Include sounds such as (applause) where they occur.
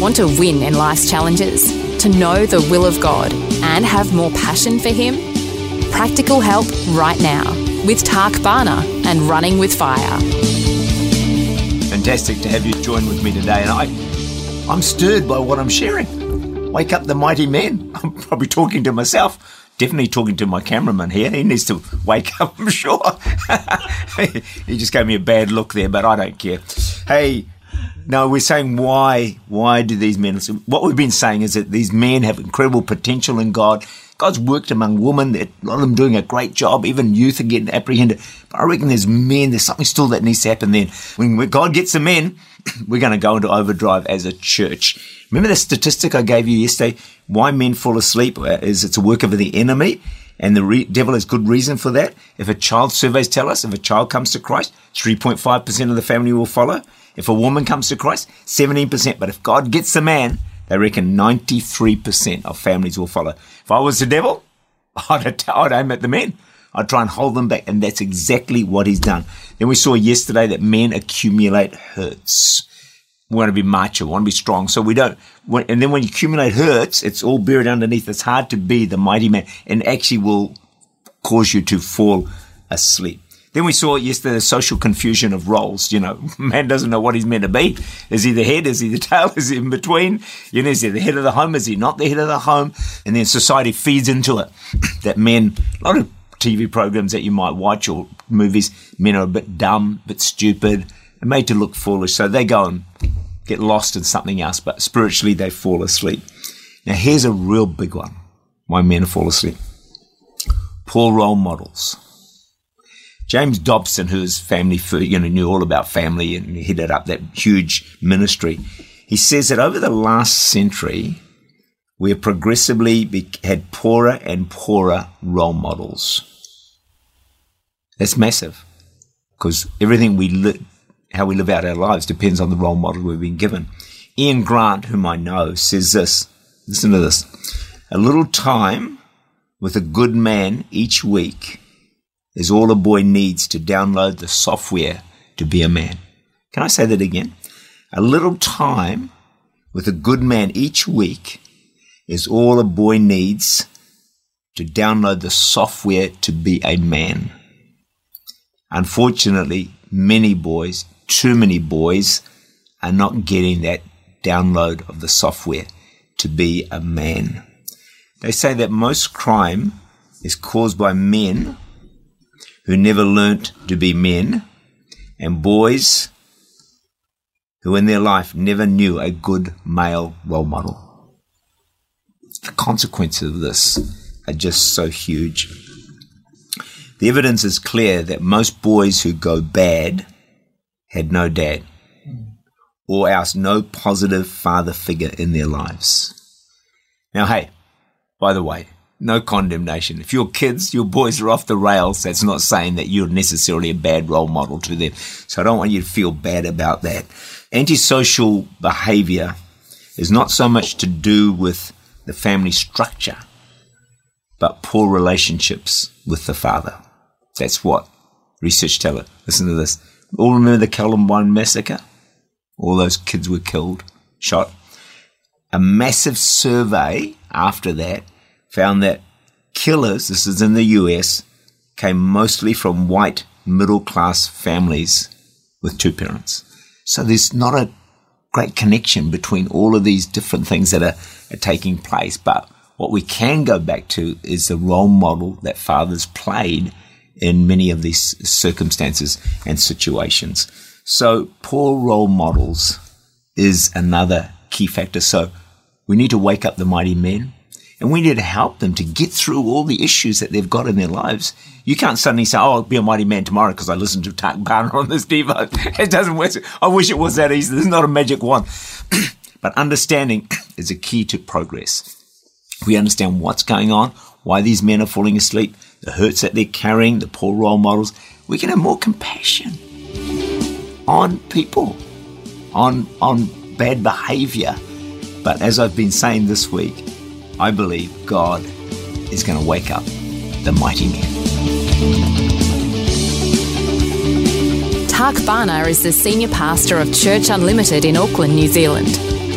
Want to win in life's challenges? To know the will of God and have more passion for Him? Practical help right now with Tak Bhana and Running with Fire. Fantastic to have you join with me today, and I, I'm stirred by what I'm sharing. Wake up the mighty men. (laughs) I'm probably talking to myself. Definitely talking to my cameraman here. He needs to wake up, (laughs) I'm sure. (laughs) he just gave me a bad look there, but I don't care. Hey, no, we're saying why? Why do these men? What we've been saying is that these men have incredible potential in God. God's worked among women. A lot of them doing a great job. Even youth are getting apprehended. But I reckon there's men. There's something still that needs to happen. Then when God gets the men, (coughs) we're going to go into overdrive as a church. Remember the statistic I gave you yesterday? Why men fall asleep uh, is it's a work of the enemy. And the re- devil has good reason for that. If a child surveys tell us, if a child comes to Christ, 3.5% of the family will follow. If a woman comes to Christ, 17%. But if God gets the man, they reckon 93% of families will follow. If I was the devil, (laughs) I'd, I'd aim at the men. I'd try and hold them back. And that's exactly what he's done. Then we saw yesterday that men accumulate hurts. We want to be macho, we want to be strong. So we don't, and then when you accumulate hurts, it's all buried underneath. It's hard to be the mighty man and actually will cause you to fall asleep. Then we saw yesterday the social confusion of roles. You know, (laughs) man doesn't know what he's meant to be. Is he the head? Is he the tail? (laughs) Is he in between? You know, is he the head of the home? Is he not the head of the home? And then society feeds into it (coughs) that men, a lot of TV programs that you might watch or movies, men are a bit dumb, a bit stupid, and made to look foolish. So they go and get lost in something else, but spiritually they fall asleep. Now here's a real big one. Why men fall asleep. Poor role models. James Dobson, whose family, you know, knew all about family and headed up that huge ministry, he says that over the last century, we have progressively had poorer and poorer role models. That's massive because everything we li- how we live out our lives depends on the role model we've been given. Ian Grant, whom I know, says this. Listen to this. A little time with a good man each week is all a boy needs to download the software to be a man. Can I say that again? A little time with a good man each week is all a boy needs to download the software to be a man. Unfortunately, many boys, too many boys, are not getting that download of the software to be a man. They say that most crime is caused by men who never learnt to be men, and boys who in their life never knew a good male role model. The consequences of this are just so huge. The evidence is clear that most boys who go bad had no dad, or else no positive father figure in their lives. Now, hey, by the way, no condemnation. If your kids, your boys are off the rails, that's not saying that you're necessarily a bad role model to them. So I don't want you to feel bad about that. Antisocial behavior is not so much to do with the family structure, but poor relationships with the father. That's what research tell it. Listen to this. All remember the Columbine massacre? All those kids were killed, shot. A massive survey after that found that killers, this is in the US, came mostly from white middle class families with two parents. So there's not a great connection between all of these different things that are, are taking place. But what we can go back to is the role model that fathers played in many of these circumstances and situations. So poor role models is another key factor. So we need to wake up the mighty men And we need to help them to get through all the issues that they've got in their lives. You can't suddenly say, oh, I'll be a mighty man tomorrow because I listened to Tak Bhana on this Devo. (laughs) It doesn't work. I wish it was that easy. There's not a magic wand. (clears throat) but understanding (clears throat) is a key to progress. We understand what's going on, why these men are falling asleep, the hurts that they're carrying, the poor role models. We can have more compassion on people, on, on bad behavior. But as I've been saying this week, I believe God is going to wake up the mighty men. Tak Bhana is the senior pastor of Church Unlimited in Auckland, New Zealand.